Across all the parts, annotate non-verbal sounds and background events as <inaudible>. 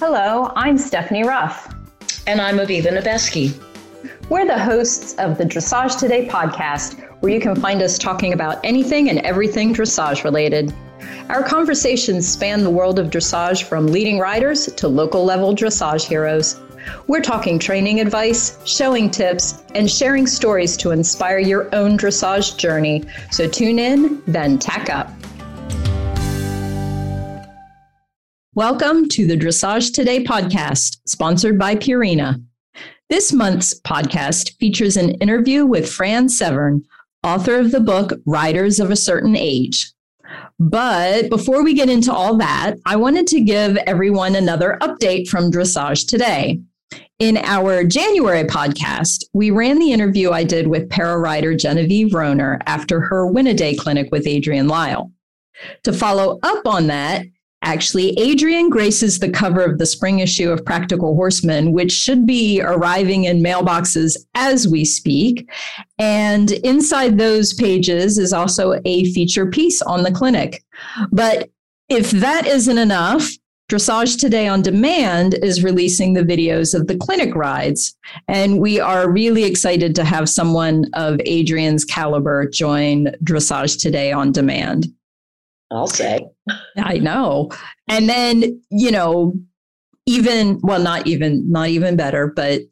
Hello, I'm Stephanie Ruff. And I'm Aviva Nebeski. We're the hosts of the Dressage Today podcast, where you can find us talking about anything and everything dressage related. Our conversations span the world of dressage from leading riders to local level dressage heroes. We're talking training advice, showing tips, and sharing stories to inspire your own dressage journey. So tune in, then tack up. Welcome to the Dressage Today podcast, sponsored by Purina. This month's podcast features an interview with Fran Severn, author of the book Riders of a Certain Age. But before we get into all that, I wanted to give everyone another update from Dressage Today. In our January podcast, we ran the interview I did with para rider Genevieve Roner after her win a day clinic with Adrienne Lyle. To follow up on that, actually, Adrienne graces the cover of the spring issue of Practical Horseman, which should be arriving in mailboxes as we speak. And inside those pages is also a feature piece on the clinic. But if that isn't enough, Dressage Today on Demand is releasing the videos of the clinic rides. And we are really excited to have someone of Adrienne's caliber join Dressage Today on Demand. I'll say. I know. And then, you know, even, well, not even, not even better, but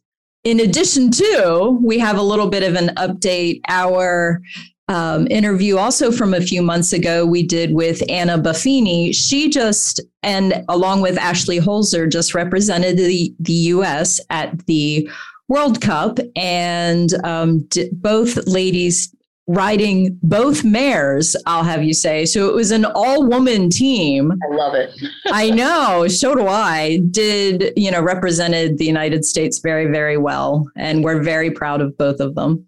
in addition to, we have a little bit of an update. Our um, interview also from a few months ago we did with Anna Buffini. She just, and along with Ashley Holzer, just represented the, the US at the World Cup. And um, d- both ladies riding both mares, I'll have you say. So it was an all woman team. I love it. <laughs> I know. So do I. Did, you know, represented the United States very, very well. And we're very proud of both of them.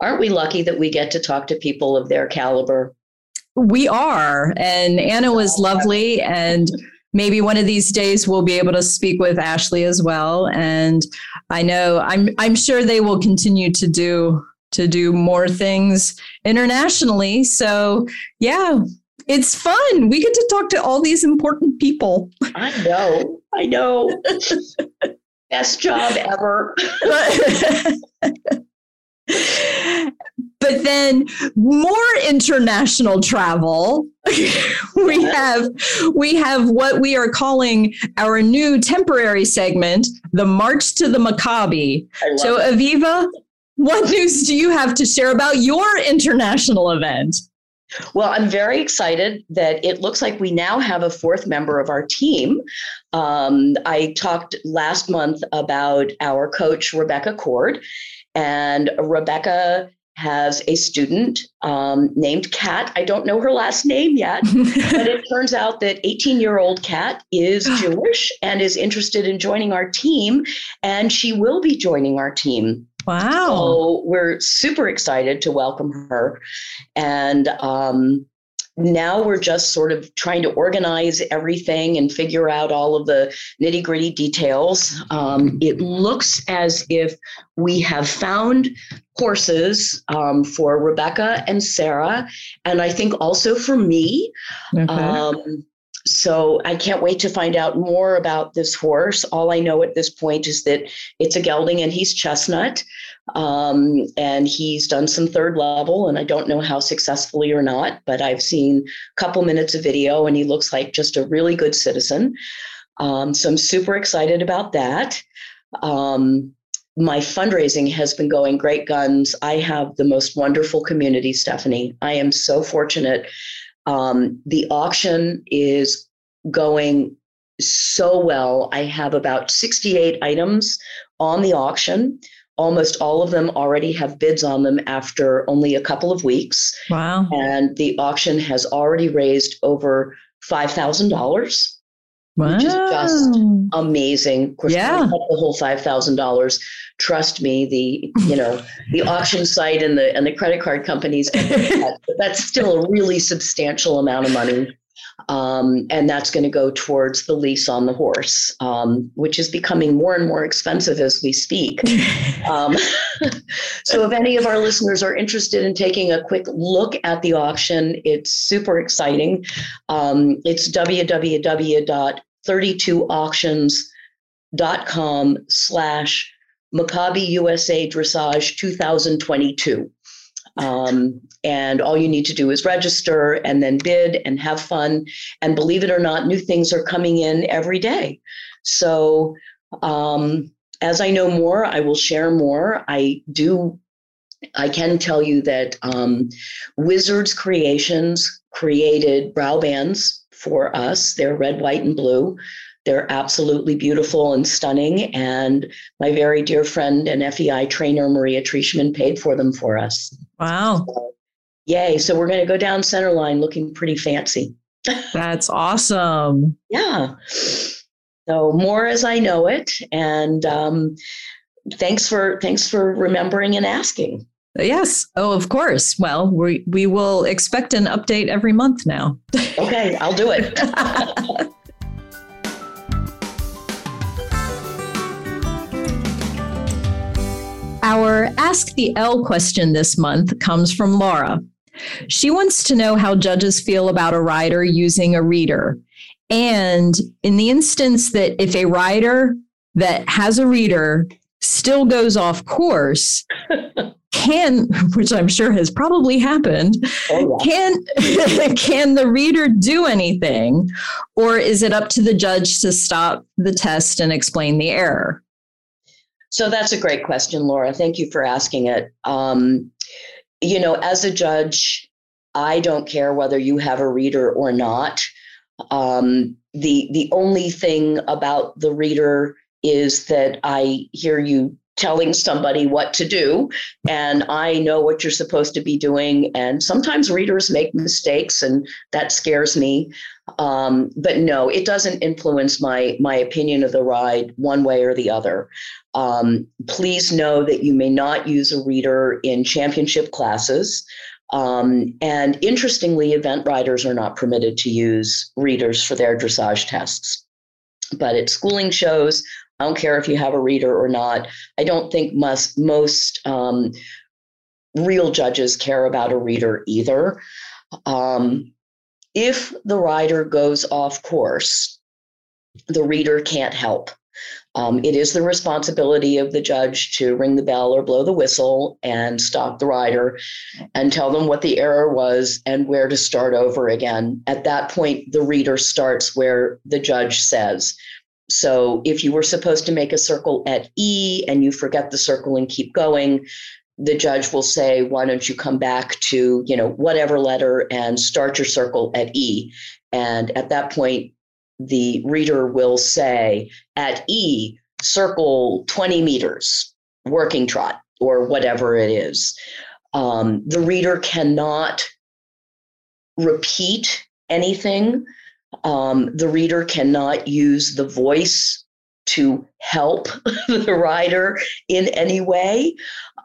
Aren't we lucky that we get to talk to people of their caliber? We are. And Anna was lovely. And maybe one of these days we'll be able to speak with Ashley as well. And I know I'm I'm sure they will continue to do to do more things internationally. So, yeah, it's fun. We get to talk to all these important people. I know. I know. <laughs> Best job ever. <laughs> but then more international travel <laughs> we have we have what we are calling our new temporary segment the march to the maccabi so it. aviva what news do you have to share about your international event? Well, I'm very excited that it looks like we now have a fourth member of our team. Um, I talked last month about our coach, Rebecca Cord, and Rebecca has a student um, named Kat. I don't know her last name yet, <laughs> but it turns out that 18 year old Kat is <gasps> Jewish and is interested in joining our team, and she will be joining our team Wow. So we're super excited to welcome her. And um, now we're just sort of trying to organize everything and figure out all of the nitty gritty details. Um, it looks as if we have found courses um, for Rebecca and Sarah, and I think also for me. Okay. Um, so I can't wait to find out more about this horse. All I know at this point is that it's a gelding and he's chestnut. Um, and he's done some third level, and I don't know how successfully or not, but I've seen a couple minutes of video and he looks like just a really good citizen. Um, so I'm super excited about that. Um, my fundraising has been going great guns. I have the most wonderful community, Stephanie. I am so fortunate um, the auction is going so well. I have about 68 items on the auction. Almost all of them already have bids on them after only a couple of weeks. Wow. And the auction has already raised over $5,000. Wow. Which is just amazing. Of course, yeah. the whole five thousand dollars. Trust me, the you know the <laughs> auction site and the and the credit card companies, that, but that's still a really substantial amount of money. Um, and that's going to go towards the lease on the horse, um, which is becoming more and more expensive as we speak. <laughs> um, <laughs> so, if any of our listeners are interested in taking a quick look at the auction, it's super exciting. Um, it's www 32auctions facebook.com slash Maccabi USA Dressage 2022. Um, and all you need to do is register and then bid and have fun. And believe it or not, new things are coming in every day. So um, as I know more, I will share more. I do. I can tell you that um, Wizards Creations created brow bands for us. They're red, white, and blue. They're absolutely beautiful and stunning. And my very dear friend and FEI trainer, Maria Trieschman, paid for them for us. Wow. So, yay. So we're going to go down center line looking pretty fancy. <laughs> That's awesome. yeah. So more as I know it. And um, thanks for thanks for remembering and asking. Yes. Oh, of course. Well, we we will expect an update every month now. okay, I'll do it. <laughs> Our Ask the L question this month comes from Laura. She wants to know how judges feel about a rider using a reader. And in the instance that if a rider that has a reader still goes off course, <laughs> can, <laughs> which I'm sure has probably happened, oh, yeah. can <laughs> can the reader do anything, or is it up to the judge to stop the test and explain the error? So that's a great question, Laura. Thank you for asking it. Um, you know, as a judge, I don't care whether you have a reader or not. Um, the the only thing about the reader is that I hear you telling somebody what to do. And i know what you're supposed to be doing. And sometimes readers make mistakes and that scares me. Um, but no it doesn't influence my my opinion of the ride one way or the other. Um, please know that you may not use a reader in championship classes. Um, and interestingly, event riders are not permitted to use readers for their dressage tests. But at schooling shows, I don't care if you have a reader or not. I don't think most um, real judges care about a reader either. Um, if the rider goes off course, the reader can't help. Um, it is the responsibility of the judge to ring the bell or blow the whistle and stop the rider and tell them what the error was and where to start over again. At that point, the reader starts where the judge says. So if you were supposed to make a circle at E and you forget the circle and keep going, the judge will say, why don't you come back to, you know, whatever letter and start your circle at E. And at that point, the reader will say at E, circle 20 meters, working trot, or whatever it is. Um, the reader cannot repeat anything. Um, the reader cannot use the voice to help <laughs> the rider in any way.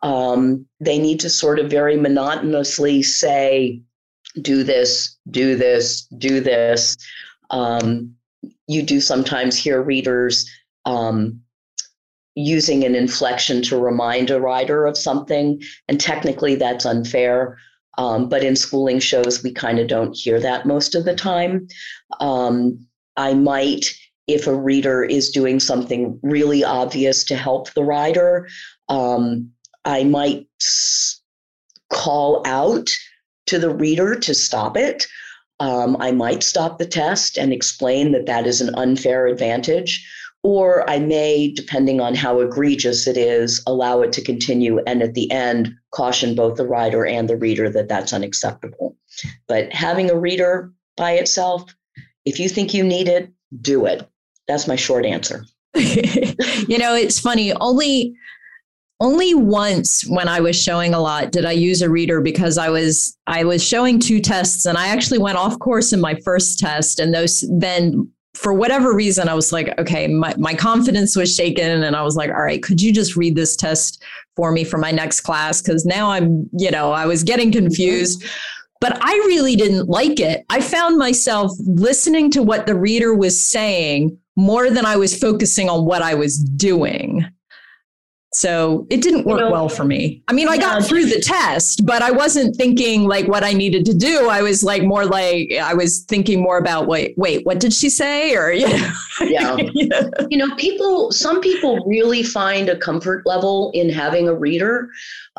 Um, they need to sort of very monotonously say, do this, do this, do this. Um, you do sometimes hear readers um, using an inflection to remind a rider of something, and technically that's unfair. Um, but in schooling shows, we kind of don't hear that most of the time. Um, I might, if a reader is doing something really obvious to help the rider, um, I might call out to the reader to stop it um, I might stop the test and explain that that is an unfair advantage. Or I may, depending on how egregious it is, allow it to continue and at the end caution both the writer and the reader that that's unacceptable. But having a reader by itself, if you think you need it, do it. That's my short answer. <laughs> <laughs> you know, it's funny. Only only once when I was showing a lot did I use a reader because I was I was showing two tests and I actually went off course in my first test and those then for whatever reason I was like okay my, my confidence was shaken. And I was like all right could you just read this test for me for my next class? Cuz now I'm you know I was getting mm-hmm. confused. But I really didn't like it. I found myself listening to what the reader was saying more than I was focusing on what I was doing So it didn't work you know, well for me. I mean, I got through the test, but I wasn't thinking like what I needed to do. I was like more like I was thinking more about wait, wait, what did she say? Or you know, yeah. <laughs> yeah. You know, people some people really find a comfort level in having a reader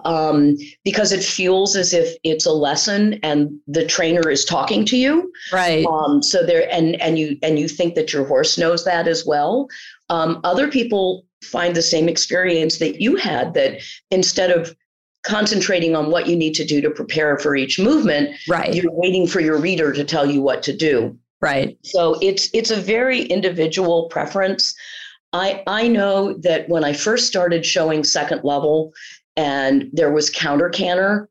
um, because it feels as if it's a lesson and the trainer is talking to you. Right. Um, so there and and you and you think that your horse knows that as well. Um, other people find the same experience that you had that instead of concentrating on what you need to do to prepare for each movement right. you're waiting for your reader to tell you what to do. Right. So it's it's a very individual preference. I i know that when i first started showing second level and there was counter canter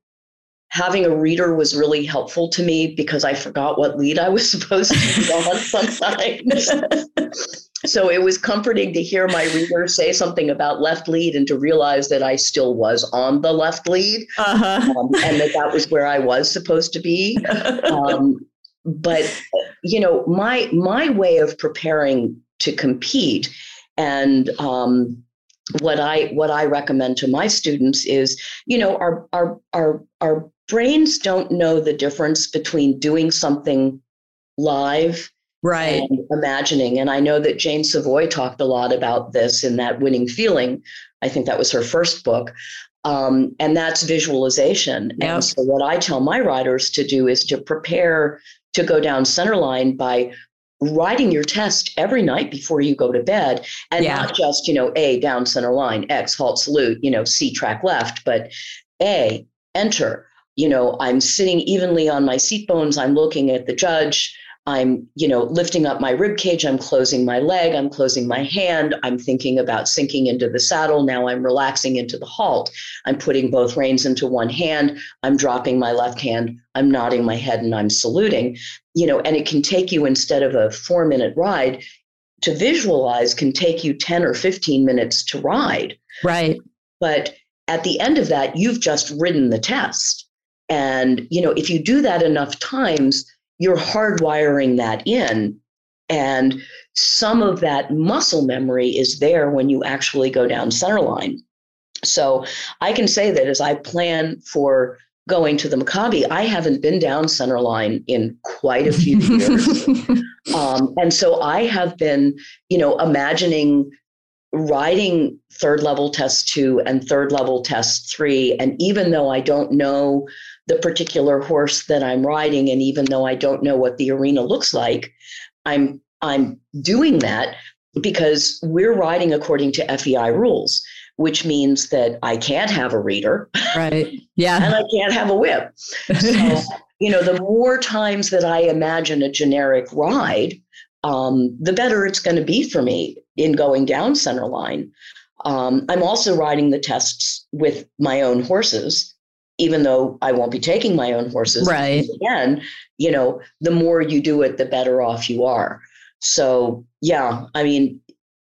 having a reader was really helpful to me because i forgot what lead i was <laughs> supposed to be on <laughs> sometimes <laughs> so it was comforting to hear my reader say something about left lead and to realize that I still was on the left lead uh-huh. um, and that that was where I was supposed to be. <laughs> Um, but you know, my my way of preparing to compete and um, what I what I recommend to my students is, you know, our our our our brains don't know the difference between doing something live right. and imagining. And i know that Jane Savoie talked a lot about this in that winning feeling. I think that was her first book. Um, and that's visualization. Yep. and so what i tell my writers to do is to prepare to go down center line by writing your test every night before you go to bed and yeah. not just you know a down center line x halt salute you know c track left but a enter. You know i'm sitting evenly on my seat bones. I'm looking at the judge I'm, you know, lifting up my rib cage, I'm closing my leg, I'm closing my hand, I'm thinking about sinking into the saddle. Now I'm relaxing into the halt. I'm putting both reins into one hand, I'm dropping my left hand, I'm nodding my head and I'm saluting. You know, and it can take you instead of a 4-minute ride to visualize can take you 10 or 15 minutes to ride. Right. But at the end of that, you've just ridden the test. And, you know, if you do that enough times, you're hardwiring that in. And some of that muscle memory is there when you actually go down center line. So I can say that as I plan for going to the Maccabi, I haven't been down center line in quite a few <laughs> years. um, and so I have been, you know, imagining riding third level test two and third level test three. And even though I don't know the particular horse that I'm riding. And even though I don't know what the arena looks like, I'm I'm doing that because we're riding according to FEI rules, which means that I can't have a reader. Right. Yeah. and I can't have a whip. So, <laughs> you know, the more times that I imagine a generic ride, um, the better it's going to be for me in going down center line. Um, I'm also riding the tests with my own horses even though I won't be taking my own horses. Right. Again, you know, the more you do it, the better off you are. So, yeah, I mean,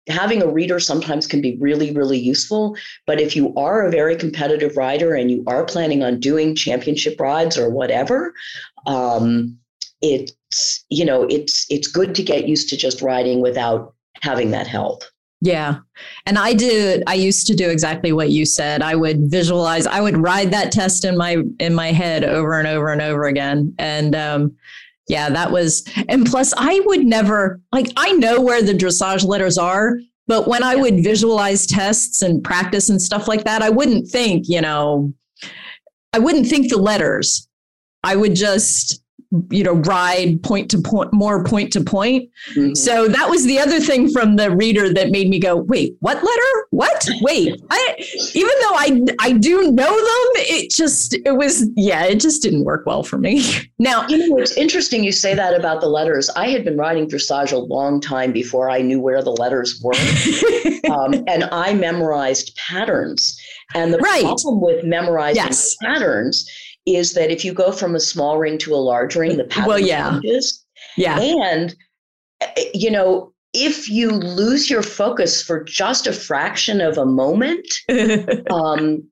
having a reader sometimes can be really, really useful. But if you are a very competitive rider and you are planning on doing championship rides or whatever, um, it's you know it's it's good to get used to just riding without having that help. Yeah. And I did I used to do exactly what you said. I would visualize, I would ride that test in my in my head over and over and over again. And um yeah, that was and plus I would never like I know where the dressage letters are, but when I would visualize tests and practice and stuff like that, I wouldn't think, you know, I wouldn't think the letters. I would just you know ride point to point more point to point mm-hmm. so that was the other thing from the reader that made me go wait what letter what wait I, even though i i do know them it just it was yeah it just didn't work well for me <laughs> now you know it's interesting you say that about the letters i had been riding dressage a long time before i knew where the letters were <laughs> um, and i memorized patterns and the right. problem with memorizing yes. patterns is that if you go from a small ring to a large ring, the pattern well, yeah. changes. Yeah. And, eh, you know, if you lose your focus for just a fraction of a moment, <laughs> um,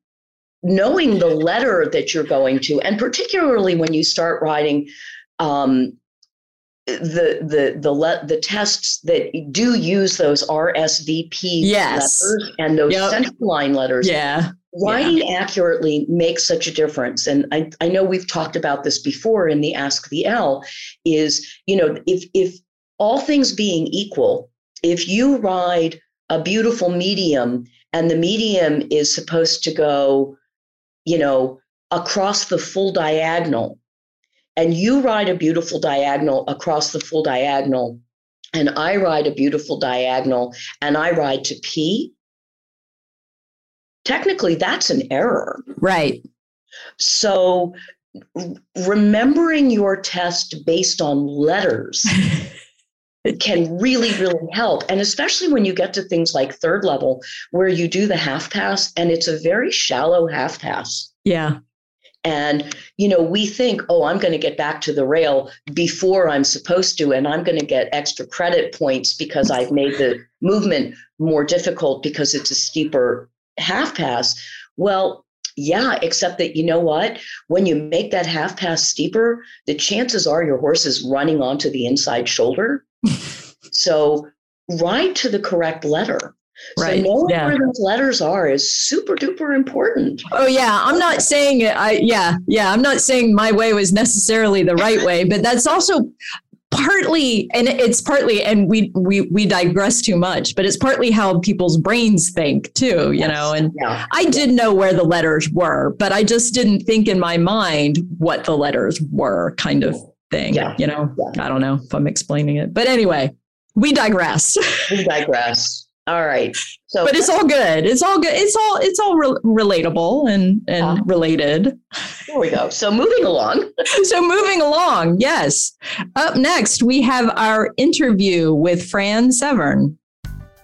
knowing the letter that you're going to, and particularly when you start writing um, the the the le- the tests that do use those RSVP yes. letters and those Yep. central line letters Yeah. Writing accurately makes such a difference. And I, I know we've talked about this before in the ask the l is you know if if all things being equal if you ride a beautiful medium and the medium is supposed to go you know across the full diagonal and you ride a beautiful diagonal across the full diagonal and i ride a beautiful diagonal and i ride to p technically that's an error Right. so remembering your test based on letters <laughs> can really really help and especially when you get to things like third level where you do the half pass and it's a very shallow half pass Yeah. and you know we think oh i'm going to get back to the rail before i'm supposed to and i'm going to get extra credit points because i've made the movement more difficult because it's a steeper half pass well yeah except that you know what when you make that half pass steeper the chances are your horse is running onto the inside shoulder <laughs> so ride to the correct letter Right. so knowing Yeah. where those letters are is super duper important Oh yeah, I'm not saying it. I yeah, yeah, I'm not saying my way was necessarily the right way, but that's also partly and it's partly and we we we digress too much, but it's partly how people's brains think too, you Yes. know, and yeah I did know where the letters were, but I just didn't think in my mind what the letters were kind of thing, Yeah. you know. Yeah. I don't know if I'm explaining it. But anyway, we digress. we digress. All right. So, but it's all good. It's all good. It's all it's all re- relatable and and Uh. related. here we go. So moving along. <laughs> so moving along, yes. Up next, we have our interview with Fran Severn.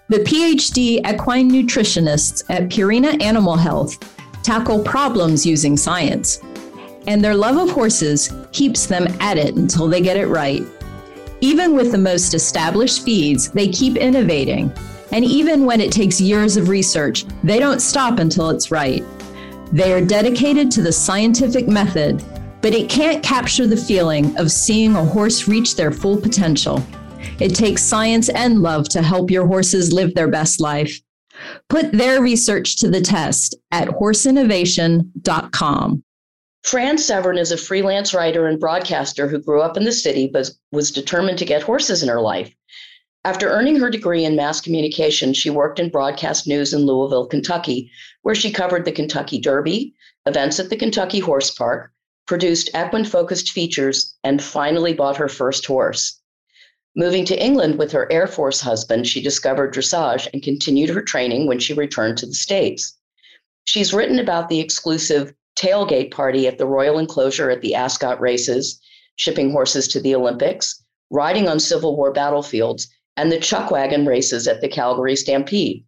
The PhD equine nutritionists at Purina Animal Health tackle problems using science, and their love of horses keeps them at it until they get it right. Even with the most established feeds, they keep innovating. And even when it takes years of research, they don't stop until it's right. They are dedicated to the scientific method, but it can't capture the feeling of seeing a horse reach their full potential. It takes science and love to help your horses live their best life. Put their research to the test at horseinnovation.com. Fran Severn is a freelance writer and broadcaster who grew up in the city but was determined to get horses in her life. After earning her degree in mass communication, she worked in broadcast news in Louisville, Kentucky, where she covered the Kentucky Derby, events at the Kentucky Horse Park, produced equine focused features, and finally bought her first horse. Moving to England with her Air Force husband, she discovered dressage and continued her training when she returned to the States. She's written about the exclusive tailgate party at the Royal Enclosure at the Ascot races, shipping horses to the Olympics, riding on Civil War battlefields, and the chuck wagon races at the Calgary Stampede.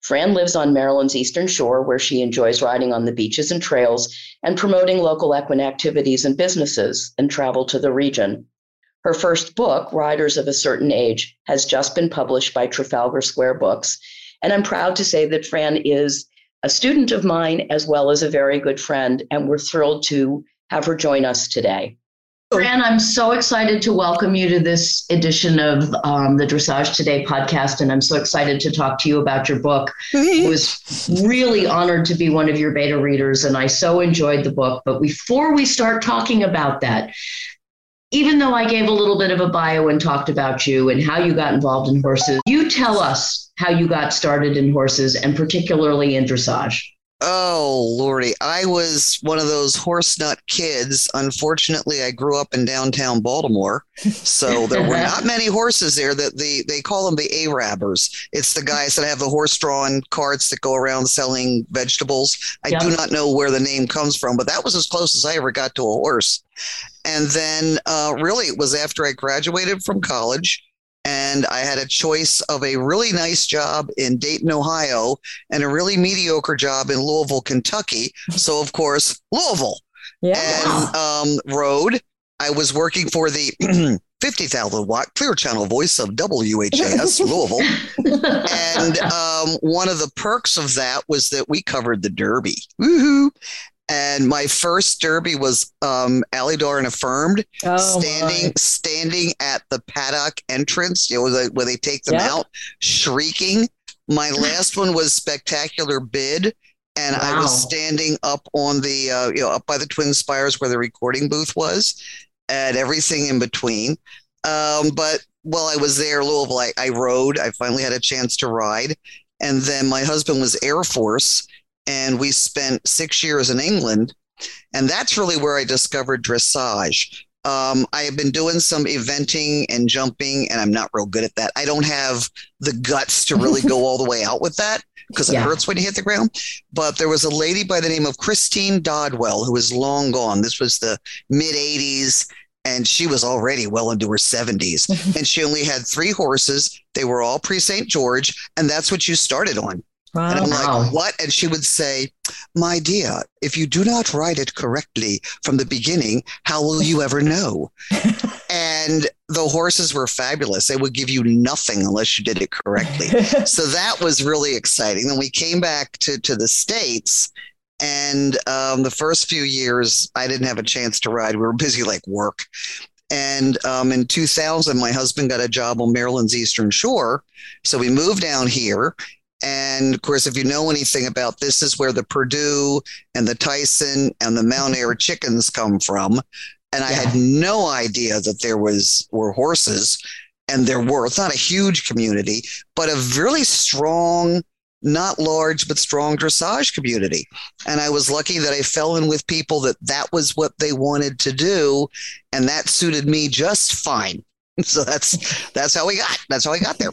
Fran lives on Maryland's eastern shore, where she enjoys riding on the beaches and trails and promoting local equine activities and businesses and travel to the region. Her first book, Riders of a Certain Age, has just been published by Trafalgar Square Books. And I'm proud to say that Fran is a student of mine as well as a very good friend, and we're thrilled to have her join us today. Fran, I'm so excited to welcome you to this edition of um, the Dressage Today podcast, and I'm so excited to talk to you about your book. I <laughs> was really honored to be one of your beta readers, and I so enjoyed the book. But before we start talking about that, even though I gave a little bit of a bio and talked about you and how you got involved in horses, you tell us how you got started in horses and particularly in dressage. Oh, Lordy. I was one of those horse nut kids. Unfortunately, I grew up in downtown Baltimore. So there were not many horses there that the they call them the Arabbers. It's the guys that have the horse drawn carts that go around selling vegetables. I Yep. do not know where the name comes from, but that was as close as I ever got to a horse. And then uh, really it was after I graduated from college and I had a choice of a really nice job in Dayton, Ohio, and a really mediocre job in Louisville, Kentucky. So, of course, Louisville Yeah. and um, Road. I was working for the <clears throat> 50,000 watt clear channel voice of WHAS <laughs> Louisville. And <laughs> um, one of the perks of that was that we covered the Derby. Woohoo! And my first derby was um, Alydar affirmed, Oh, standing my. standing at the paddock entrance, you know, where they, where they take them Yep. out, shrieking. My <laughs> last one was Spectacular Bid, and I was standing up on the uh, you know up by the Twin Spires where the recording booth was, and everything in between. Um, but while I was there, Louisville, I, I rode. I finally had a chance to ride, and then my husband was Air Force, and we spent six years in England, and that's really where I discovered dressage. Um, I have been doing some eventing and jumping, and I'm not real good at that. I don't have the guts to really go <laughs> all the way out with that because it Yeah. hurts when you hit the ground. But there was a lady by the name of Christine Dodwell who is long gone. This was the mid 80s, and she was already well into her 70s. <laughs> and she only had three horses. They were all Prix St. George, and that's what you started on. And I'm like, what? And she would say, My dear, if you do not write it correctly from the beginning, how will you ever know? <laughs> and the horses were fabulous. They would give you nothing unless you did it correctly. <laughs> so that was really exciting. Then we came back to, to the States. And um, the first few years, I didn't have a chance to ride. We were busy like work. And um, in 2000, my husband got a job on Maryland's Eastern Shore. So we moved down here. And of course, if you know anything about this, is where the Perdue and the Tyson and the Mountaire mm-hmm. chickens come from. And I had no idea that there was were horses, and there were. It's not a huge community, but a really strong, not large but strong dressage community. And I was lucky that I fell in with people that that was what they wanted to do, and that suited me just fine. <laughs> So that's that's how we got. That's how I got there.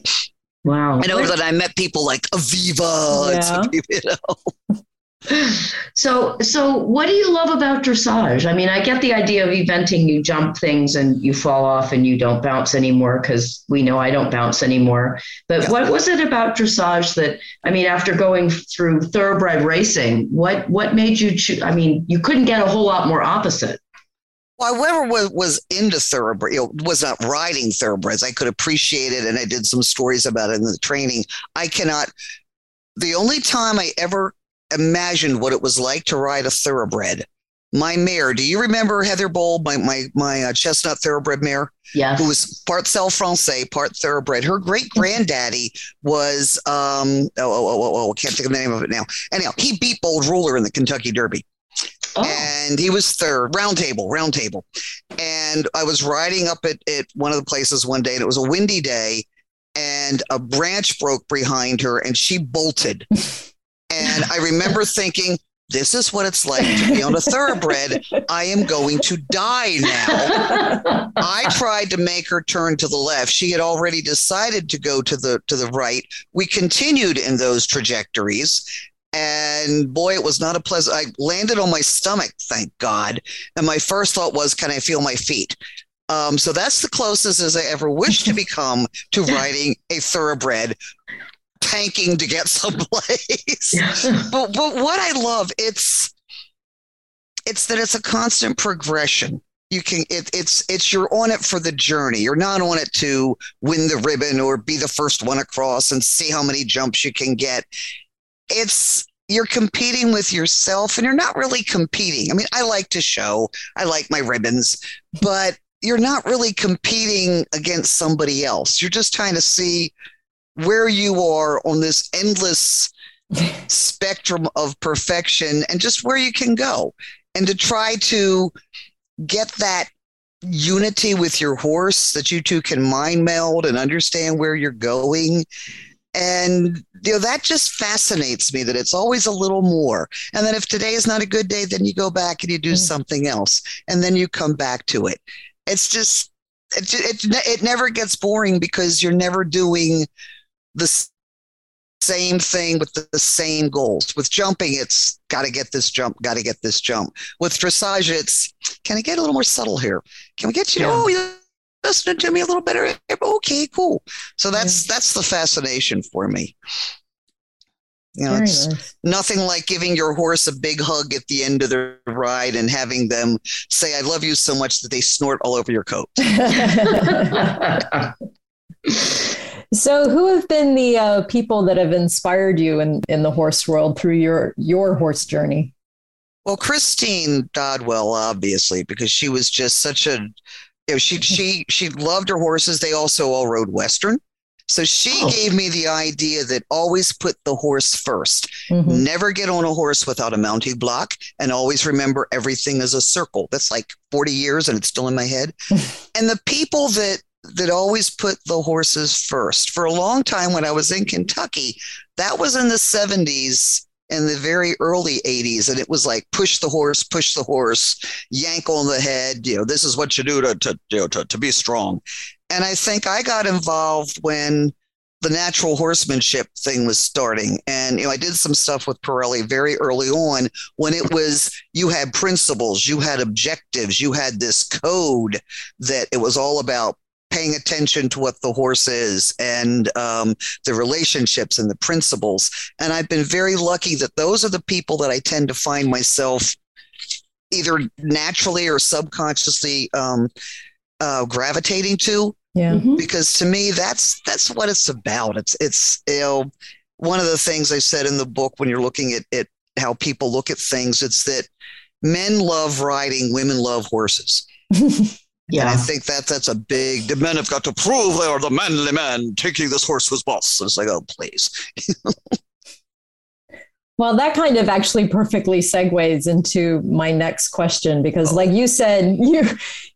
Wow. I know that I met people like Aviva. and some people, you know. <laughs> So, so what do you love about dressage? I mean, I get the idea of eventing. You jump things and you fall off and you don't bounce anymore because we know I don't bounce anymore. But Yeah. what was it about dressage that I mean, after going through thoroughbred racing, what what made you choose? I mean, you couldn't get a whole lot more opposite. Well, whoever was, was into thoroughbred, you know, was not riding thoroughbreds. I could appreciate it, and I did some stories about it in the training. I cannot. The only time I ever imagined what it was like to ride a thoroughbred, my mare. Do you remember Heather Bold, my my my uh, chestnut thoroughbred mare, Yes. who was part Selle Francais, part thoroughbred? Her great granddaddy was um oh, oh oh oh oh I can't think of the name of it now. Anyhow, he beat Bold Ruler in the Kentucky Derby oh, and he was third round table round table and i was riding up at, at one of the places one day and it was a windy day and a branch broke behind her and she bolted <laughs> and i remember thinking this is what it's like to be on a thoroughbred i am going to die now I <laughs> tried to make her turn to the left. She had already decided to go to the to the right. We continued in those trajectories. And boy, it was not a pleasant. I landed on my stomach, thank God. And my first thought was, can I feel my feet? Um, so that's the closest as I ever wish to become to <laughs> riding a thoroughbred, tanking to get <laughs> someplace but but what I love it's it's that it's a constant progression. You can it, it's it's you're on it for the journey. You're not on it to win the ribbon or be the first one across and see how many jumps you can get. It's you're competing with yourself and you're not really competing. I mean, I like to show, I like my ribbons, but you're not really competing against somebody else. You're just trying to see where you are on this endless <laughs> spectrum of perfection and just where you can go and to try to get that unity with your horse that you two can mind meld and understand where you're going and you know that just fascinates me that it's always a little more and then if today is not a good day then you go back and you do Mm. something else and then you come back to it it's just it, it, it never gets boring because you're never doing the same thing with the, the same goals. With jumping, it's got to get this jump, got to get this jump. With dressage, it's can I get a little more subtle here? Can we get you? Yeah. Oh, you listening to me a little better. Okay, cool. So that's that's the fascination for me. You know, Very it's nice. nothing like giving your horse a big hug at the end of the ride and having them say, I love you so much that they snort all over your coat. <laughs> <laughs> so, who have been the uh, people that have inspired you in, in the horse world through your your horse journey? Well, Christine Dodwell, obviously, because she was just such a, you know, she she she loved her horses. They also all rode Western. So she oh. gave me the idea that always put the horse 1st mm-hmm. Never get on a horse without a mounting block and always remember everything is a circle. That's like 40 years and it's still in my head. <laughs> and the people that that always put the horses first. For a long time when I was in Kentucky, that was in the 70s and the very early 80s and it was like push the horse push the horse yank on the head you know this is what you do to to, you know, to, to be strong and I think I got involved when the natural horsemanship thing was starting. And, you know, I did some stuff with Parelli very early on when it was, you had principles, you had objectives, you had this code that it was all about paying attention to what the horse is and um, the relationships and the principles. And I've been very lucky that those are the people that I tend to find myself either naturally or subconsciously um, uh, gravitating to. Yeah. Mm-hmm. Because to me, that's that's what it's about. It's it's you know one of the things I said in the book when you're looking at, at how people look at things, it's that men love riding, women love horses. <laughs> Yeah. And I think that that's a big. The men have got to prove they are the manly man taking this horse as boss. And it's like, oh, please. <laughs> Well, that kind of actually perfectly segues into my next question because, like you said, <laughs> you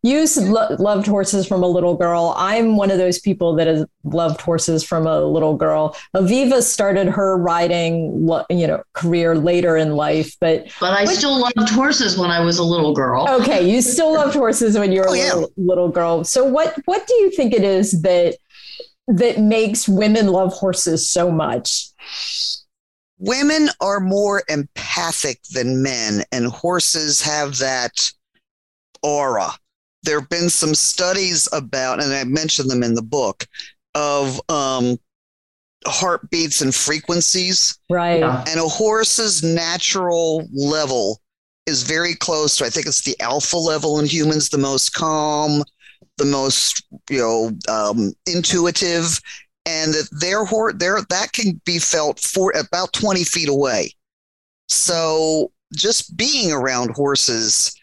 you lo- loved horses from a little girl. I'm one of those people that has loved horses from a little girl. Aviva started her riding, you know, career later in life, but but I still loved horses when I was a little girl. Okay, you still loved horses when you were oh, a little, yeah. little girl. So what what do you think it is that that makes women love horses so much? Women are more empathic than men, and horses have that aura. There have been some studies about, and I mentioned them in the book, of um, heartbeats and frequencies. Right. And a horse's natural level is very close to, I think it's the alpha level in humans, the most calm, the most, you know, um, intuitive and that their horse there that can be felt for about 20 feet away. So just being around horses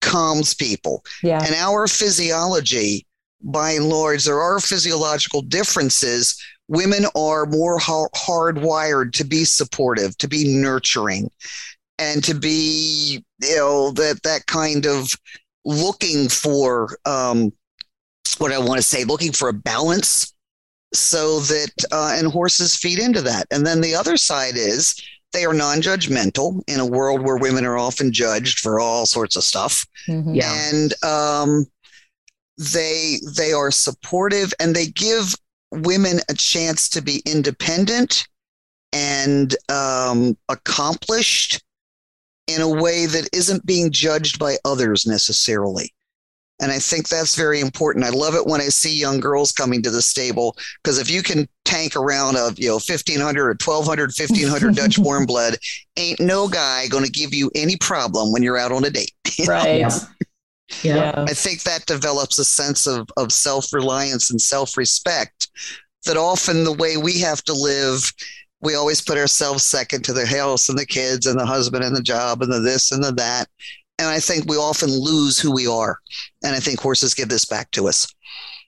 calms people. Yeah. And our physiology, by and large, there are physiological differences. Women are more hardwired to be supportive, to be nurturing, and to be, you know, that that kind of looking for um, what I want to say, looking for a balance so that uh, and horses feed into that and then the other side is they are non-judgmental in a world where women are often judged for all sorts of stuff mm-hmm. yeah. and um, they they are supportive and they give women a chance to be independent and um, accomplished in a way that isn't being judged by others necessarily and I think that's very important. I love it when I see young girls coming to the stable because if you can tank around a you know 1500 or 1200 1500 Dutch <laughs> warm blood, ain't no guy going to give you any problem when you're out on a date. <laughs> Right. Yeah. yeah. I think that develops a sense of, of self reliance and self respect that often the way we have to live, we always put ourselves second to the house and the kids and the husband and the job and the this and the that. And I think we often lose who we are. And I think horses give this back to us.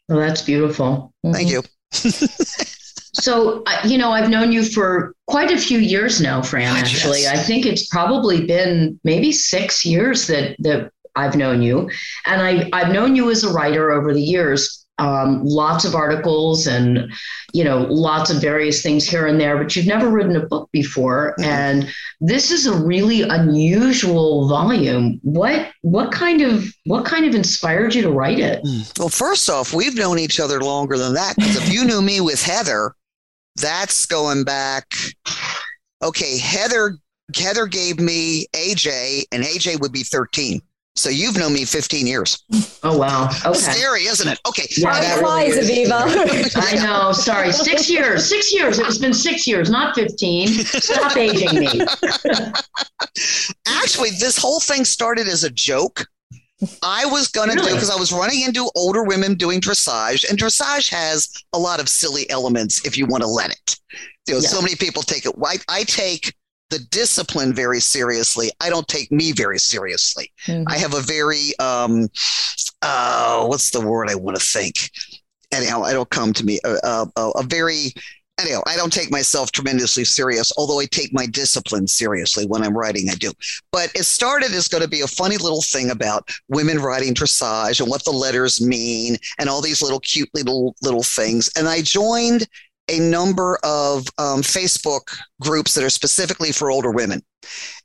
Well, that's beautiful. Thank you. <laughs> <laughs> so, uh, you know, I've known you for quite a few years now, Fran, actually. Yes. I think it's probably been maybe six years that, that I've known you. And I, I've known you as a writer over the years um, lots of articles and you know lots of various things here and there but you've never written a book before mm-hmm. and this is a really unusual volume what what kind of what kind of inspired you to write it mm. well first off we've known each other longer than that because if you knew me with heather that's going back okay heather heather gave me aj and aj would be 13 so you've known me 15 years. Oh wow. Okay. Scary, isn't it? Okay. Yeah, that flies, really Aviva. <laughs> I know. Sorry. Six years. Six years. It's been six years, not 15. Stop <laughs> aging me. Actually, this whole thing started as a joke. I was going to really? do because I was running into older women doing dressage, and dressage has a lot of silly elements if you want to let it. You know, yeah. so many people take it. I, I take the discipline very seriously. I don't take me very seriously. Mm-hmm. I have a very um, uh, what's the word I want to think? Anyhow, it'll come to me. Uh, uh, a very anyhow, I don't take myself tremendously serious, although I take my discipline seriously when I'm writing, I do. But it started as going to be a funny little thing about women riding dressage and what the letters mean and all these little cute little little things. And I joined a number of um, Facebook groups that are specifically for older women.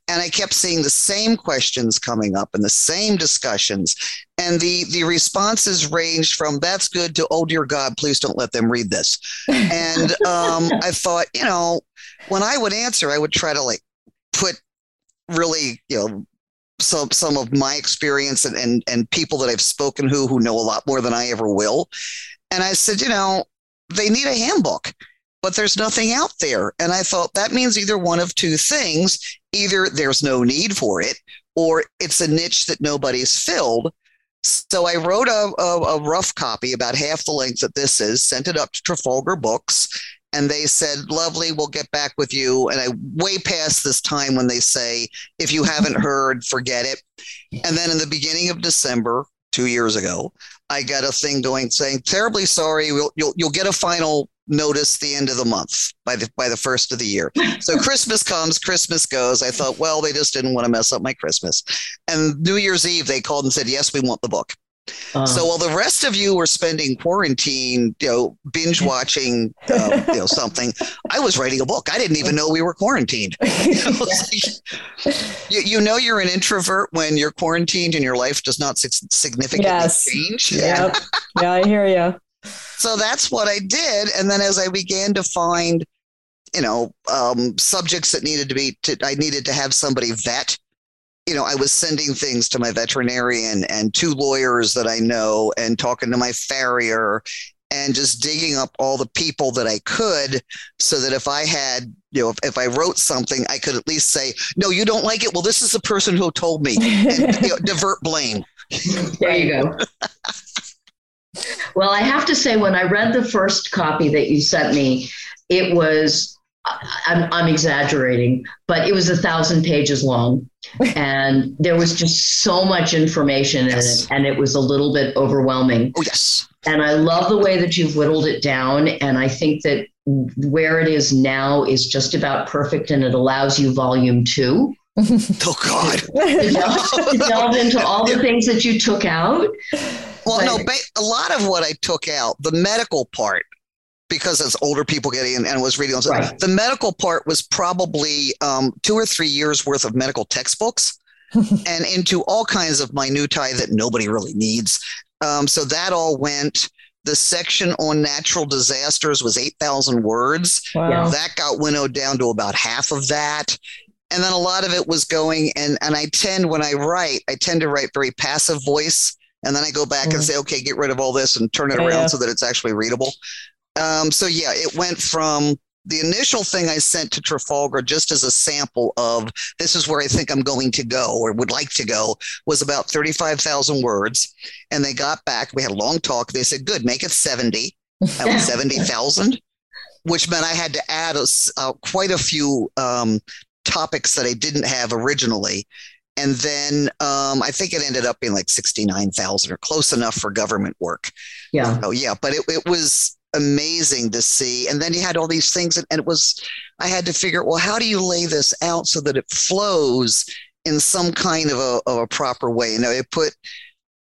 And I kept seeing the same questions coming up and the same discussions. And the, the responses ranged from that's good to, oh, dear God, please don't let them read this. and um, <laughs> I thought, you know, when I would answer, I would try to like put really, you know, some some of my experience and, and and people that I've spoken who who know a lot more than I ever will. And I said, you know, they need a handbook, but there's nothing out there. And I thought that means either one of two things either there's no need for it, or it's a niche that nobody's filled. So I wrote a, a, a rough copy, about half the length that this is, sent it up to Trafalgar Books and they said, "Lovely, we'll get back with you." And I way past this time when they say, "If you haven't heard, forget it." And then in the beginning of December, two years ago, I got a thing going saying, "Terribly sorry, we'll, you'll you'll get a final notice the end of the month by the by the first of the year." <laughs> So Christmas comes, Christmas goes. I thought, well, they just didn't want to mess up my Christmas. And New Year's Eve, they called and said, "Yes, we want the book." Uh, so while the rest of you were spending quarantine, you know, binge watching, uh, you know, something, I was writing a book. I didn't even know we were quarantined. You <laughs> know, you, you, know you're an introvert when you're quarantined and your life does not significantly yes. change. Yeah, yeah, I hear you. So that's what I did, and then as I began to find, you know, um, subjects that needed to be, to, I needed to have somebody vet you know, I was sending things to my veterinarian and two lawyers that I know and talking to my farrier and just digging up all the people that I could so that if I had, you know, if, if I wrote something, I could at least say, no, you don't like it. Well, this is the person who told me and you know, <laughs> divert blame. There you go. well, I have to say, when I read the first copy that you sent me, it was I'm, I'm exaggerating, but it was a thousand pages long. and there was just so much information yes. in it, and it was a little bit overwhelming. Oh, yes. And I love the way that you've whittled it down. And I think that where it is now is just about perfect, and it allows you volume two. <laughs> oh, God. <laughs> to, delve, to delve into all the things that you took out. Well, but, no, a lot of what I took out, the medical part, because as older people getting in and was reading right. the medical part was probably um, two or three years worth of medical textbooks <laughs> and into all kinds of minutiae that nobody really needs. Um, so that all went. The section on natural disasters was 8,000 words. Wow. That got winnowed down to about half of that. And then a lot of it was going, and, and I tend, when I write, I tend to write very passive voice. And then I go back mm. and say, okay, get rid of all this and turn it around so that it's actually readable. Um, so yeah, it went from the initial thing I sent to Trafalgar just as a sample of this is where I think I'm going to go or would like to go was about 35,000 words. And they got back, we had a long talk. They said, good, make it 70. I went <laughs> 70,000, which meant I had to add a, uh, quite a few um, topics that I didn't have originally. And then um, I think it ended up being like 69,000 or close enough for government work. Yeah. Oh, yeah. But it, it was, amazing to see. And then you had all these things, and, and it was, I had to figure, well, how do you lay this out so that it flows in some kind of a, of a proper way? You know, it put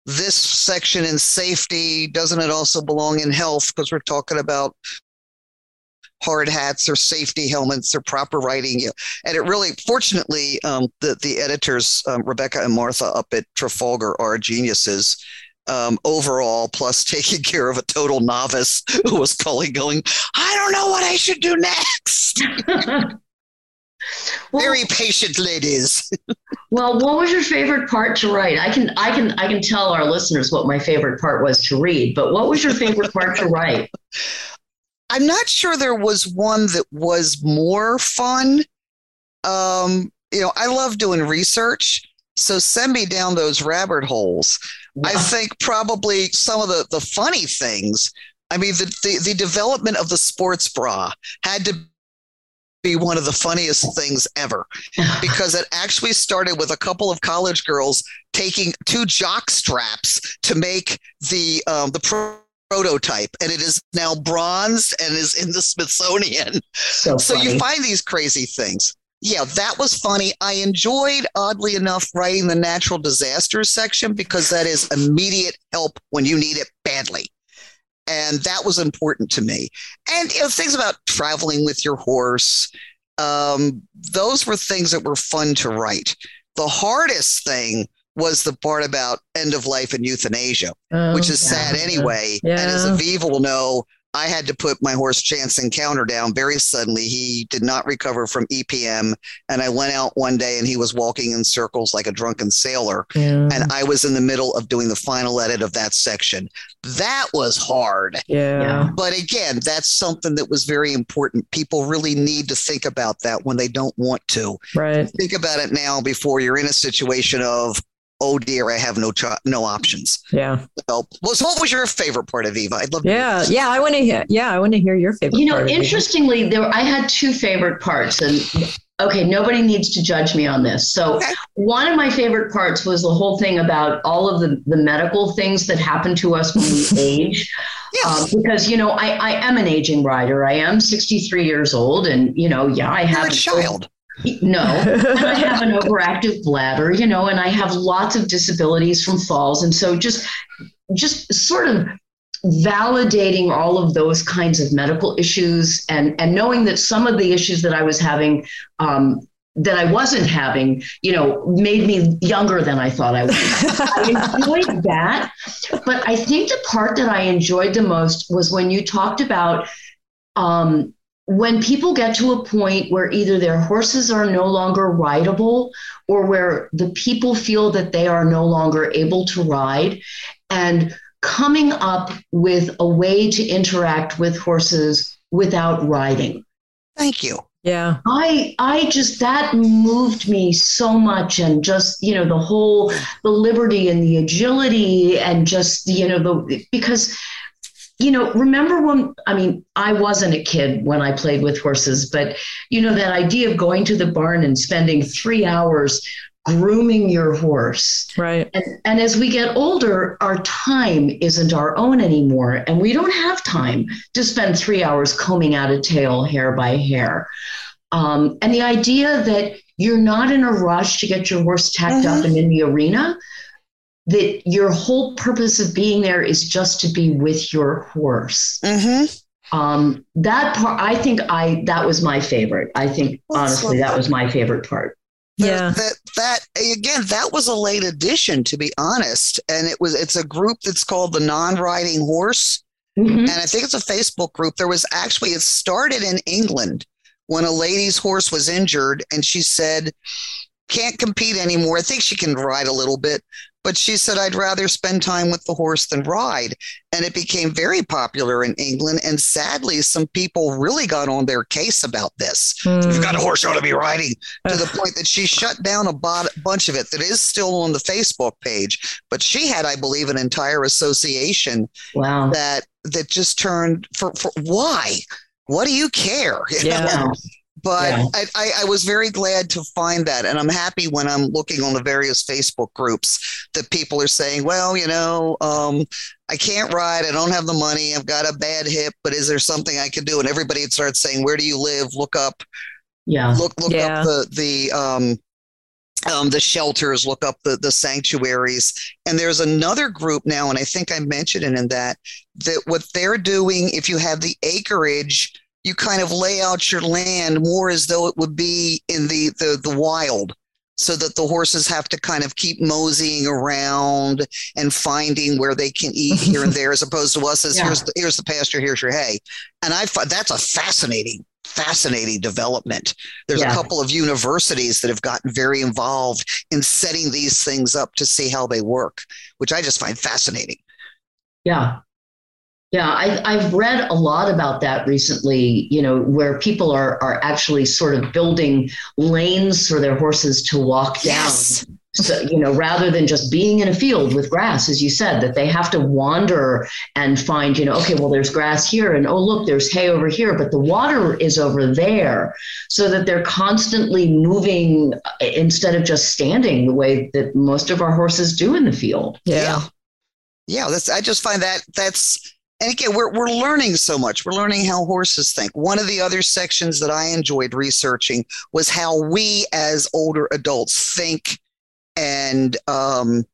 this section in safety. Doesn't it also belong in health? Because we're talking about hard hats or safety helmets or proper writing. And it really, fortunately, um, the, the editors, um, Rebecca and Martha up at Trafalgar are geniuses um, overall, plus taking <laughs> care of a total novice who was calling, going, I don't know what I should do next. <laughs> well, Very patient ladies. <laughs> well, what was your favorite part to write? I can, I can, I can tell our listeners what my favorite part was to read, but what was your favorite part to write? I'm not sure there was one that was more fun. Um, you know, I love doing research. So send me down those rabbit holes. I think probably some of the, the funny things. I mean, the, the, the development of the sports bra had to be one of the funniest things ever <laughs> because it actually started with a couple of college girls taking two jock straps to make the um, the pro- prototype and it is now bronze and is in the Smithsonian. So, So you find these crazy things. Yeah, that was funny. I enjoyed, oddly enough, writing the natural disasters section because that is immediate help when you need it badly. And that was important to me. And you know, things about traveling with your horse, um, those were things that were fun to write. The hardest thing was the part about end of life and euthanasia Oh, which is yeah. sad anyway. Yeah. And as Aviva will know, I had to put my horse Chance Encounter down very suddenly. He did not recover from EPM. And I went out one day and he was walking in circles like a drunken sailor. yeah. And I was in the middle of doing the final edit of that section. That was hard. yeah. Yeah. But again, that's something that was very important. People really need to think about that when they don't want to. Right. Think about it now before you're in a situation of, oh dear, I have no cho- no options. Yeah. So, well, so what was your favorite part Aviva? I'd love to Yeah. Yeah. I want to hear. Yeah. I want to hear your favorite. You know, part of interestingly, there I had two favorite parts, and okay, nobody needs to judge me on this. So, Okay. one of my favorite parts was the whole thing about all of the the medical things that happen to us when we <laughs> age. Yes. Um, because you know, I, I am an aging rider. I am 63 years old, and you know, yeah, I You're have a child. No, and <laughs> I have an overactive bladder, you know, and I have lots of disabilities from falls, and so just just sort of validating all of those kinds of medical issues and and knowing that some of the issues that I was having um, that I wasn't having, you know, made me younger than I thought I was. I <laughs> enjoyed that, but I think the part that I enjoyed the most was when you talked about um, when people get to a point where either their horses are no longer rideable or where the people feel that they are no longer able to ride and coming up with a way to interact with horses without riding Thank you. yeah. I I just that moved me so much and just you know the whole the liberty and the agility and just you know the because you know remember when I mean I wasn't a kid when I played with horses but you know that idea of going to the barn and spending 3 hours grooming your horse Right. and, and as we get older, our time isn't our own anymore. And we don't have time to spend three hours combing out a tail hair by hair. Um, and the idea that you're not in a rush to get your horse tacked up and in the arena, that your whole purpose of being there is just to be with your horse. Mm-hmm. Um, that part, I think I that was my favorite. I think Well, that's honestly, that was my favorite part. Yeah. That that again, that was a late addition, to be honest. And it was it's a group that's called the Non-Riding Horse. Mhm. And I think it's a Facebook group. There was actually it started in England when a lady's horse was injured and she said, can't compete anymore. I think she can ride a little bit, but she said, I'd rather spend time with the horse than ride. And it became very popular in England. And sadly, some people really got on their case about this. Mm. You've got a horse you ought to be riding to the point that she shut down a bot- bunch of it that is still on the Facebook page. But she had, I believe, an entire association Wow. that that just turned for, for why? What do you care? You Yeah. know? Wow. But Yeah. I, I, I was very glad to find that. And I'm happy when I'm looking on the various Facebook groups that people are saying, well, you know, um, I can't ride. I don't have the money. I've got a bad hip, but is there something I can do? And everybody starts saying, where do you live? Look up Yeah. look look Yeah. up the the um um the shelters look up the the sanctuaries and there's another group now and i think i mentioned it in that that what they're doing if you have the acreage you kind of lay out your land more as though it would be in the the, the wild so that the horses have to kind of keep moseying around and finding where they can eat here and <laughs> there as opposed to us as Yeah. here's the, here's the pasture here's your hay and i find that's a fascinating fascinating development there's Yeah. a couple of universities that have gotten very involved in setting these things up to see how they work which i just find fascinating Yeah. Yeah, I, I've read a lot about that recently, you know, where people are, are actually sort of building lanes for their horses to walk down. yes so, you know, rather than just being in a field with grass, as you said, that they have to wander and find, you know, okay, well, there's grass here, and oh, look, there's hay over here, but the water is over there, so that they're constantly moving uh, instead of just standing the way that most of our horses do in the field. Yeah. Yeah, yeah that's, I just find that that's, and again, we're, we're learning so much. We're learning how horses think. One of the other sections that I enjoyed researching was how we as older adults think and um,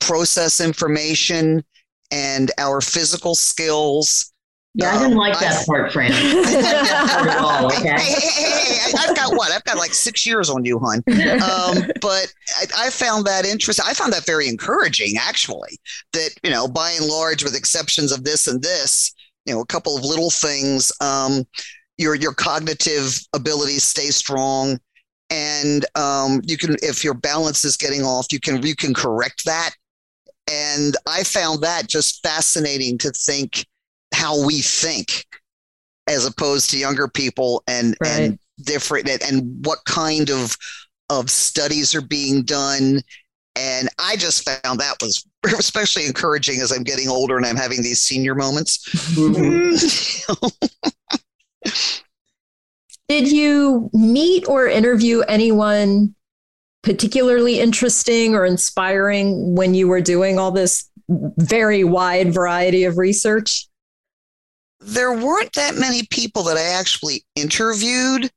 process information and our physical skills. Yeah, I didn't um, like that I, part, Fran. <laughs> all, okay? Hey, hey, hey, I've got what? I've got like six years on you, hon. Um, <laughs> but I, I, found that interesting. I found that very encouraging, actually. That you know, by and large, with exceptions of this and this, you know, a couple of little things, um, your your cognitive abilities stay strong and um, you can if your balance is getting off you can you can correct that and i found that just fascinating to think how we think as opposed to younger people and right. and different and what kind of of studies are being done and i just found that was <laughs> especially encouraging as i'm getting older and i'm having these senior moments. <laughs> Did you meet or interview anyone particularly interesting or inspiring when you were doing all this very wide variety of research? There weren't that many people that I actually interviewed.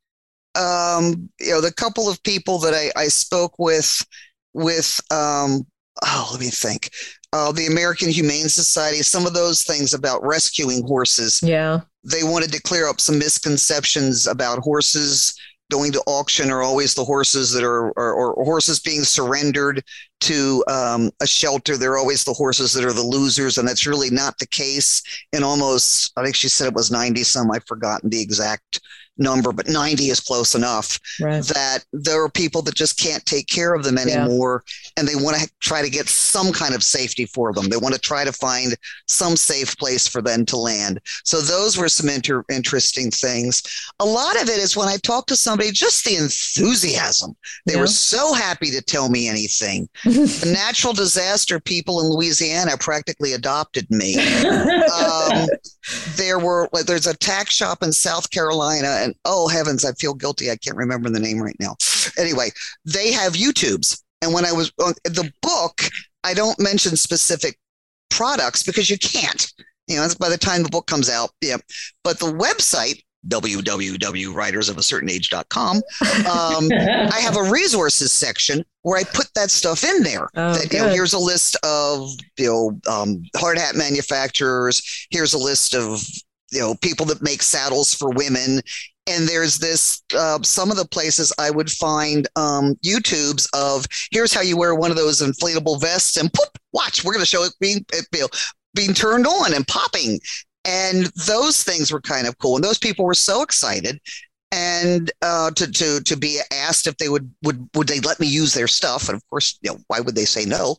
Um, you know, the couple of people that I, I spoke with, with, um, oh, let me think, uh, the American Humane Society, some of those things about rescuing horses. Yeah they wanted to clear up some misconceptions about horses going to auction are always the horses that are or, or horses being surrendered to um, a shelter. They're always the horses that are the losers and that's really not the case. In almost i think she said it was 90 some i've forgotten the exact number, but 90 is close enough right. that there are people that just can't take care of them anymore. Yeah. And they want to try to get some kind of safety for them. They want to try to find some safe place for them to land. So those were some inter- interesting things. A lot of it is when I talk to somebody, just the enthusiasm. They yeah. were so happy to tell me anything. <laughs> the natural disaster people in Louisiana practically adopted me. <laughs> um, there were, there's a tack shop in South Carolina and oh heavens, I feel guilty. I can't remember the name right now. Anyway, they have YouTubes. And when I was on the book, I don't mention specific products because you can't. You know, by the time the book comes out. Yeah. But the website, www.ridersofacertainage.com, um, <laughs> I have a resources section where I put that stuff in there. Oh, that, you know, here's a list of you know um, hard hat manufacturers. Here's a list of you know people that make saddles for women. And there's this uh, some of the places i would find um, youtubes of here's how you wear one of those inflatable vests and poof, watch we're going to show it being it being turned on and popping. And those things were kind of cool. And those people were so excited. And uh, to to to be asked if they would would would they let me use their stuff, and of course, you know, why would they say no?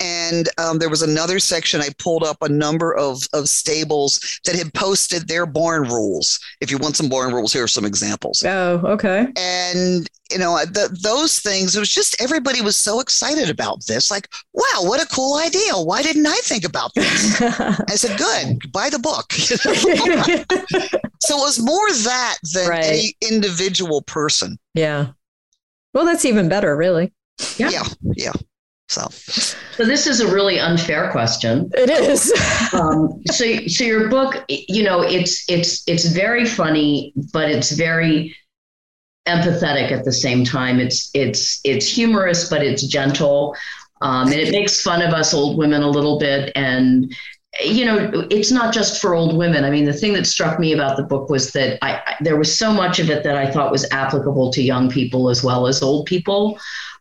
And um, there was another section I pulled up a number of of stables that had posted their barn rules. If you want some barn rules, here are some examples. Oh, okay. And you know, the, those things. It was just everybody was so excited about this. Like, wow, what a cool idea! Why didn't I think about this? <laughs> I said, good, buy the book. <laughs> so it was more that than right. any individual person. Yeah. Well, that's even better, really. Yeah. Yeah. yeah. So. so this is a really unfair question. It is. <laughs> um, so, so your book, you know, it's it's it's very funny, but it's very empathetic at the same time. It's it's it's humorous, but it's gentle, um, and it makes fun of us old women a little bit. And you know, it's not just for old women. I mean, the thing that struck me about the book was that I, I, there was so much of it that I thought was applicable to young people as well as old people.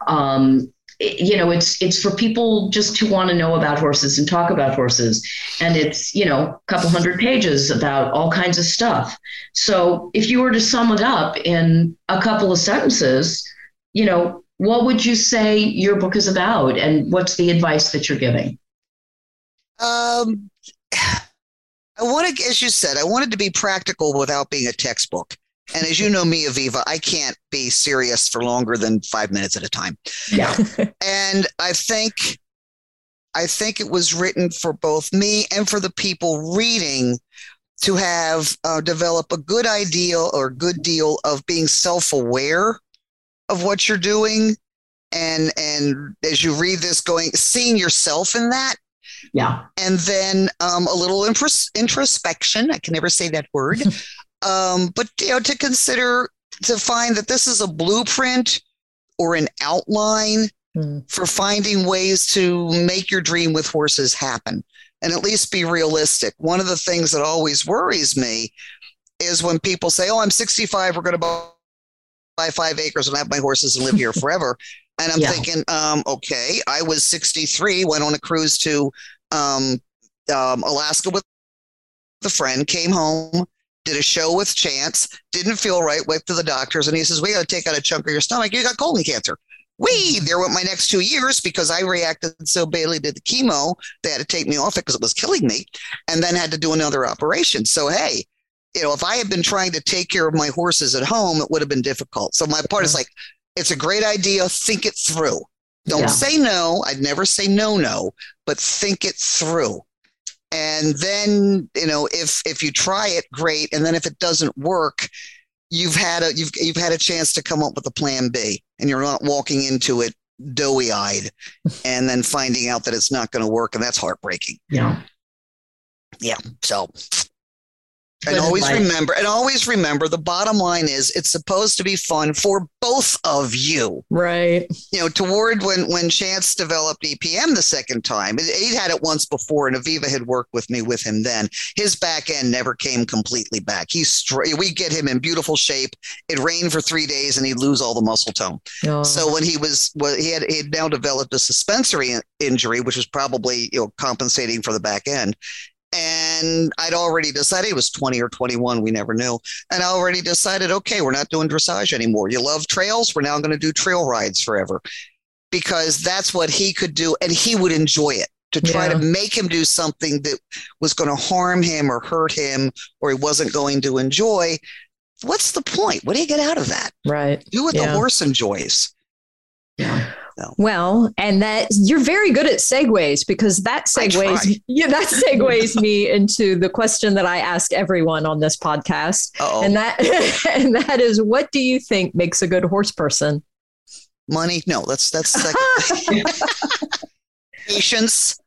Um, you know, it's it's for people just to want to know about horses and talk about horses, and it's you know a couple hundred pages about all kinds of stuff. So if you were to sum it up in a couple of sentences, you know, what would you say your book is about, and what's the advice that you're giving? Um, <sighs> I wanted, as you said, I wanted to be practical without being a textbook. And as you know me, Aviva, I can't be serious for longer than five minutes at a time. Yeah. <laughs> and I think I think it was written for both me and for the people reading to have uh, develop a good idea or good deal of being self-aware of what you're doing. And and as you read this going seeing yourself in that. Yeah. And then um, a little intros- introspection. I can never say that word <laughs> um, but you know to consider to find that this is a blueprint or an outline mm. for finding ways to make your dream with horses happen and at least be realistic one of the things that always worries me is when people say oh i'm 65 we're going to buy five acres and have my horses and live here <laughs> forever and i'm yeah. thinking um, okay i was 63 went on a cruise to um, um, alaska with a friend came home did a show with Chance, didn't feel right, went to the doctors, and he says, We got to take out a chunk of your stomach. You got colon cancer. We mm-hmm. there went my next two years because I reacted so badly to the chemo, they had to take me off it because it was killing me, and then had to do another operation. So, hey, you know, if I had been trying to take care of my horses at home, it would have been difficult. So, my part is like, it's a great idea. Think it through. Don't yeah. say no. I'd never say no, no, but think it through and then you know if if you try it great. And then if it doesn't work you've had a you've you've had a chance to come up with a plan b and you're not walking into it doughy eyed <laughs> and then finding out that it's not going to work and that's heartbreaking. Yeah. Yeah. So and always remember, and always remember the bottom line is it's supposed to be fun for both of you. Right. You know, toward when when Chance developed EPM the second time, he had it once before, and Aviva had worked with me with him then. His back end never came completely back. He's straight. We get him in beautiful shape. It rained for three days, and he'd lose all the muscle tone. Oh. So when he was, well, he had he had now developed a suspensory injury, which was probably you know compensating for the back end and I'd already decided it was 20 or 21, we never knew. And I already decided, okay, we're not doing dressage anymore. You love trails, we're now going to do trail rides forever because that's what he could do and he would enjoy it. To try yeah. to make him do something that was going to harm him or hurt him or he wasn't going to enjoy, what's the point? What do you get out of that? Right. Do what yeah. the horse enjoys. Yeah. Well, and that you're very good at segues because that segues <laughs> yeah, that segues me into the question that I ask everyone on this podcast. Uh-oh. And that <laughs> and that is what do you think makes a good horse person? Money? No, that's that's <laughs> patience.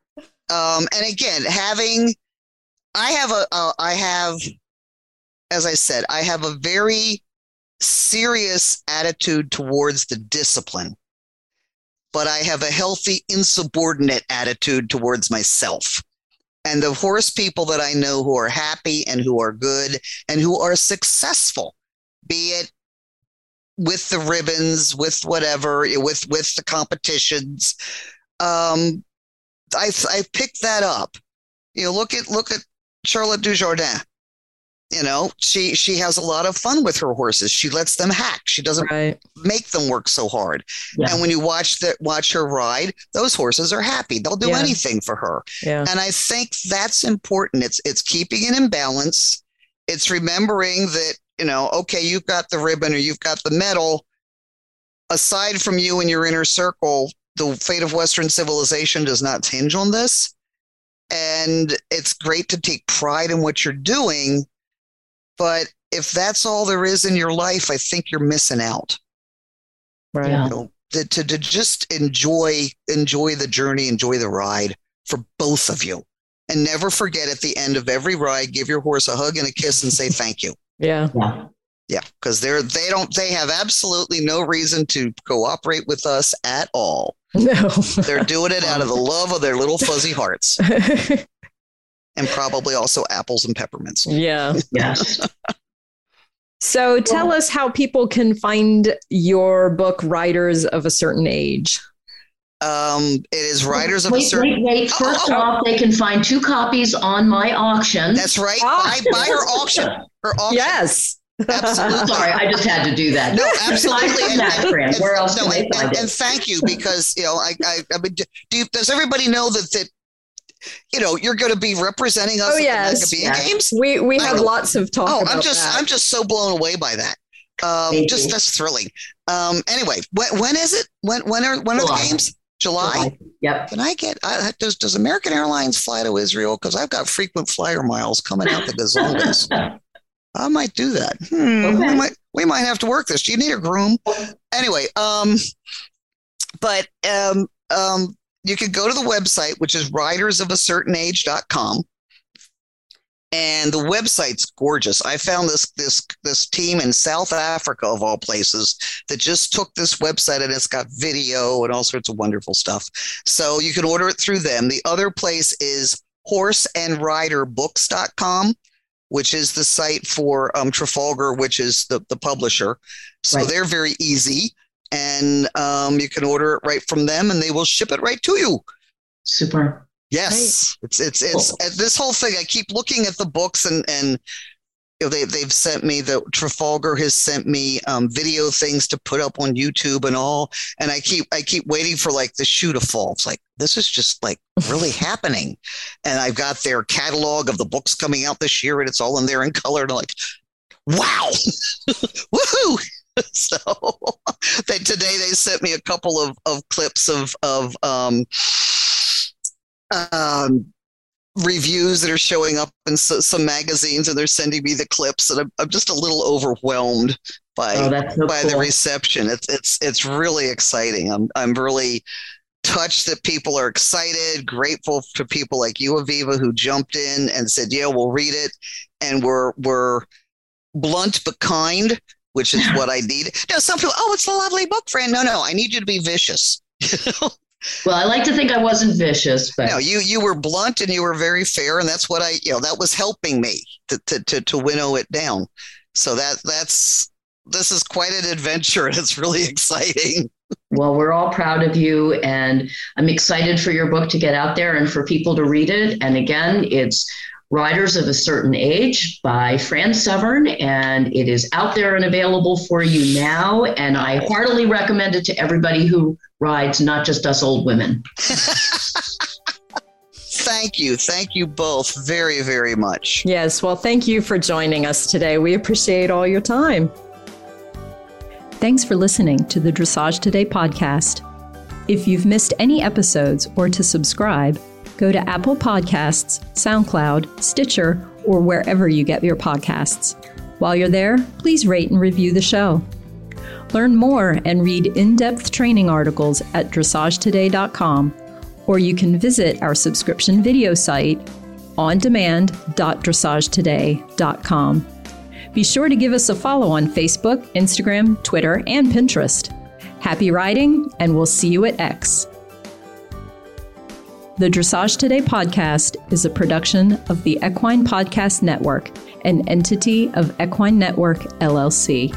Um, and again, having I have a uh, I have as I said, I have a very serious attitude towards the discipline but I have a healthy, insubordinate attitude towards myself. And the horse people that I know who are happy and who are good and who are successful, be it with the ribbons, with whatever, with with the competitions, um, I I picked that up. You know, look at look at Charlotte Dujardin you know she she has a lot of fun with her horses. She lets them hack. She doesn't right. make them work so hard. Yeah. and when you watch that watch her ride those horses are happy. They'll do yeah. anything for her. Yeah. and i think that's important. It's it's keeping it in balance. It's remembering that you know okay you've got the ribbon or you've got the medal. Aside from you and your inner circle the fate of western civilization does not hinge on this. And it's great to take pride in what you're doing but if that's all there is in your life, I think you're missing out. Right. Yeah. You know, to, to, to just enjoy enjoy the journey, enjoy the ride for both of you. And never forget at the end of every ride, give your horse a hug and a kiss and say thank you. Yeah. Yeah. Yeah, because they're they don't they have absolutely no reason to cooperate with us at all. <laughs> No, they're doing it out of the love of their little fuzzy hearts. <laughs> and probably also apples and peppermints. Yeah. Yes. so tell well, us how people can find your book, Writers of a Certain Age. Um, it is Riders of a Certain Age. Wait, wait. Oh, First oh, oh, off, they can find two copies on my auction. That's right. Oh. Buy, buy her auction. Her auction. Yes. Absolutely. <laughs> Sorry, I just had to do that. No, absolutely. and, that, and, Where else no, and, and, and, thank you because you know I I, I mean, do you, does everybody know that that you know, you're going to be representing us Oh, at yes. the Maccabee Yes. Games. We we I have know. lots of talk Oh, about I'm just that. I'm just so blown away by that. Um, just you. that's thrilling. Um, anyway, when, when is it? When when are when are the games? July. Yep. Can I get? Uh, does does American Airlines fly to Israel? Because I've got frequent flyer miles coming out the gazongas. <laughs> I might do that. Hmm, we might we might have to work this. Do you need a groom? Anyway, um, but um, um, you can go to the website, which is ridersofacertainage.com. And the website's gorgeous. I found this this this team in South Africa of all places that just took this website and it's got video and all sorts of wonderful stuff. So you can order it through them. The other place is horseandriderbooks.com, which is the site for um, Trafalgar, which is the, the publisher. So Right. they're very easy. And um, you can order it right from them and they will ship it right to you. Super. Yes, it's it's it's Cool. this whole thing. I keep looking at the books and and you know, they they've sent me the Trafalgar has sent me um, video things to put up on YouTube and all, and I keep I keep waiting for like the shoe to fall. It's like this is just like really <laughs> happening, and I've got their catalog of the books coming out this year, and it's all in there in color, and I'm like, wow, <laughs> woohoo! <laughs> so they today they sent me a couple of of clips of of um um, reviews that are showing up in so, some magazines, and they're sending me the clips, and I'm, I'm just a little overwhelmed by Oh, so by the reception. It's it's it's really exciting. I'm I'm really touched that people are excited, grateful to people like you, Aviva, who jumped in and said, "Yeah, we'll read it," and we're we're blunt but kind, which is what I need. Now, some people, oh, it's a lovely book, friend. No, no, I need you to be vicious. <laughs> Well, I like to think I wasn't vicious, but No, you you were blunt and you were very fair, and that's what I you know that was helping me to to to, to winnow it down. So that that's this is quite an adventure, and <laughs> it's really exciting. well, we're all proud of you, and I'm excited for your book to get out there and for people to read it. And again, it's Riders of a Certain Age by Fran Severn, and it is out there and available for you now. And I heartily recommend it to everybody who rides, not just us old women. <laughs> Thank you, thank you both very very much. yes. Well, thank you for joining us today. We appreciate all your time. Thanks for listening to the Dressage Today podcast. If you've missed any episodes or to subscribe, go to Apple Podcasts, SoundCloud, Stitcher, or wherever you get your podcasts. While you're there, please rate and review the show. Learn more and read in depth training articles at dressagetoday.com, or you can visit our subscription video site ondemand.dressagetoday.com. Be sure to give us a follow on Facebook, Instagram, Twitter, and Pinterest. Happy riding, and we'll see you at X. The Dressage Today podcast is a production of the Equine Podcast Network, an entity of Equine Network, LLC.